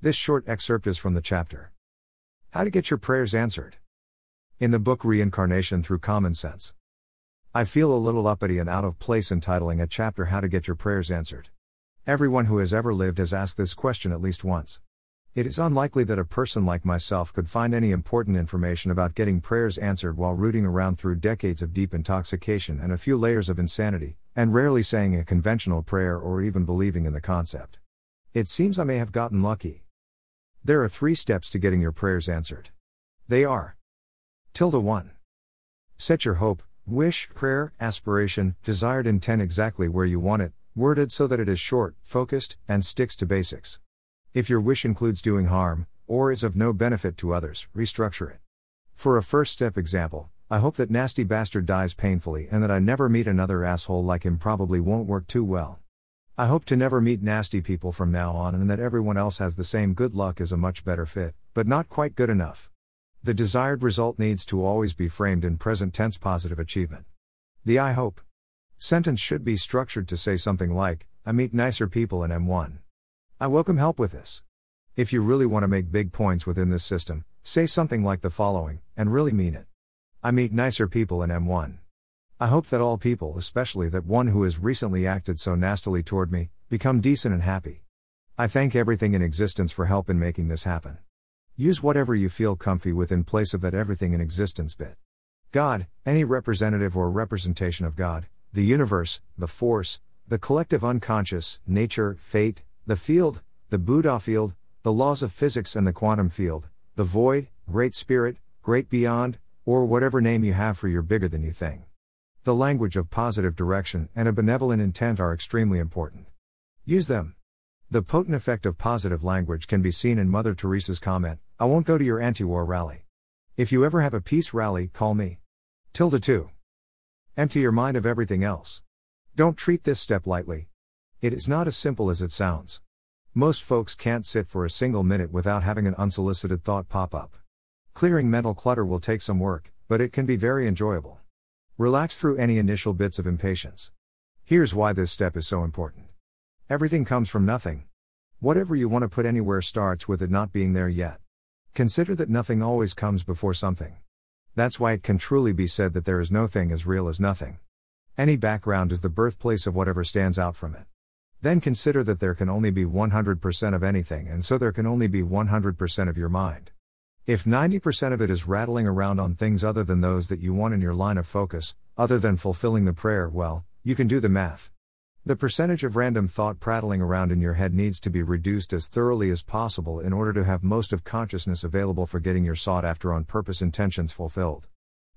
This short excerpt is from the chapter How to Get Your Prayers Answered. In the book Reincarnation Through Common Sense. I feel a little uppity and out of place entitling a chapter How to Get Your Prayers Answered. Everyone who has ever lived has asked this question at least once. It is unlikely that a person like myself could find any important information about getting prayers answered while rooting around through decades of deep intoxication and a few layers of insanity, and rarely saying a conventional prayer or even believing in the concept. It seems I may have gotten lucky. There are three steps to getting your prayers answered. They are Tilde 1. Set your hope, wish, prayer, aspiration, desired intent exactly where you want it, worded so that it is short, focused, and sticks to basics. If your wish includes doing harm, or is of no benefit to others, restructure it. For a first step example, I hope that nasty bastard dies painfully and that I never meet another asshole like him probably won't work too well. I hope to never meet nasty people from now on and that everyone else has the same good luck is a much better fit, but not quite good enough. The desired result needs to always be framed in present tense positive achievement. The I hope sentence should be structured to say something like, I meet nicer people in M1. I welcome help with this. If you really want to make big points within this system, say something like the following, and really mean it. I meet nicer people in M1. I hope that all people, especially that one who has recently acted so nastily toward me, become decent and happy. I thank everything in existence for help in making this happen. Use whatever you feel comfy with in place of that everything in existence bit. God, any representative or representation of God, the universe, the force, the collective unconscious, nature, fate, the field, the Buddha field, the laws of physics and the quantum field, the void, great spirit, great beyond, or whatever name you have for your bigger than you thing. The language of positive direction and a benevolent intent are extremely important. Use them. The potent effect of positive language can be seen in Mother Teresa's comment I won't go to your anti war rally. If you ever have a peace rally, call me. Tilde 2. Empty your mind of everything else. Don't treat this step lightly. It is not as simple as it sounds. Most folks can't sit for a single minute without having an unsolicited thought pop up. Clearing mental clutter will take some work, but it can be very enjoyable. Relax through any initial bits of impatience. Here's why this step is so important. Everything comes from nothing. Whatever you want to put anywhere starts with it not being there yet. Consider that nothing always comes before something. That's why it can truly be said that there is no thing as real as nothing. Any background is the birthplace of whatever stands out from it. Then consider that there can only be 100% of anything, and so there can only be 100% of your mind. If 90% of it is rattling around on things other than those that you want in your line of focus, other than fulfilling the prayer, well, you can do the math. The percentage of random thought prattling around in your head needs to be reduced as thoroughly as possible in order to have most of consciousness available for getting your sought after on purpose intentions fulfilled.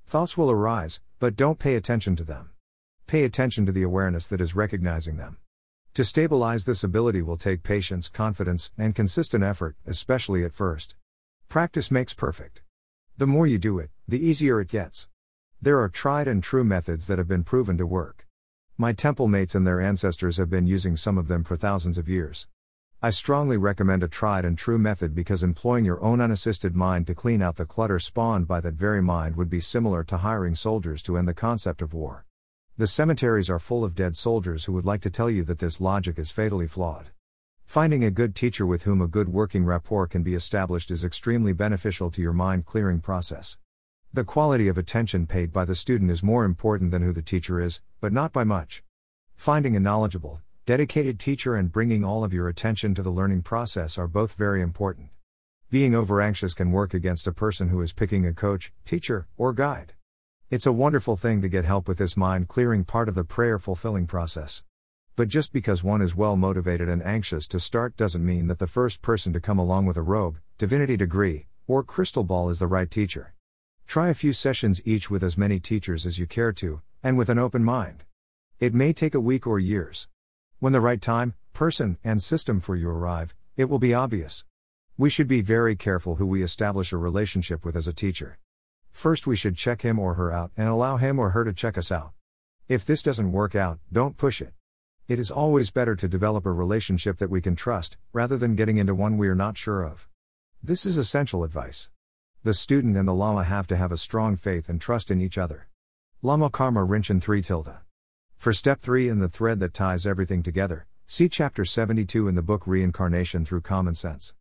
Thoughts will arise, but don't pay attention to them. Pay attention to the awareness that is recognizing them. To stabilize this ability will take patience, confidence, and consistent effort, especially at first. Practice makes perfect. The more you do it, the easier it gets. There are tried and true methods that have been proven to work. My temple mates and their ancestors have been using some of them for thousands of years. I strongly recommend a tried and true method because employing your own unassisted mind to clean out the clutter spawned by that very mind would be similar to hiring soldiers to end the concept of war. The cemeteries are full of dead soldiers who would like to tell you that this logic is fatally flawed. Finding a good teacher with whom a good working rapport can be established is extremely beneficial to your mind clearing process. The quality of attention paid by the student is more important than who the teacher is, but not by much. Finding a knowledgeable, dedicated teacher and bringing all of your attention to the learning process are both very important. Being over anxious can work against a person who is picking a coach, teacher, or guide. It's a wonderful thing to get help with this mind clearing part of the prayer fulfilling process. But just because one is well motivated and anxious to start doesn't mean that the first person to come along with a robe, divinity degree, or crystal ball is the right teacher. Try a few sessions each with as many teachers as you care to, and with an open mind. It may take a week or years. When the right time, person, and system for you arrive, it will be obvious. We should be very careful who we establish a relationship with as a teacher. First, we should check him or her out and allow him or her to check us out. If this doesn't work out, don't push it. It is always better to develop a relationship that we can trust, rather than getting into one we are not sure of. This is essential advice. The student and the Lama have to have a strong faith and trust in each other. Lama Karma Rinchen 3 tilde. For step 3 in the thread that ties everything together, see chapter 72 in the book Reincarnation Through Common Sense.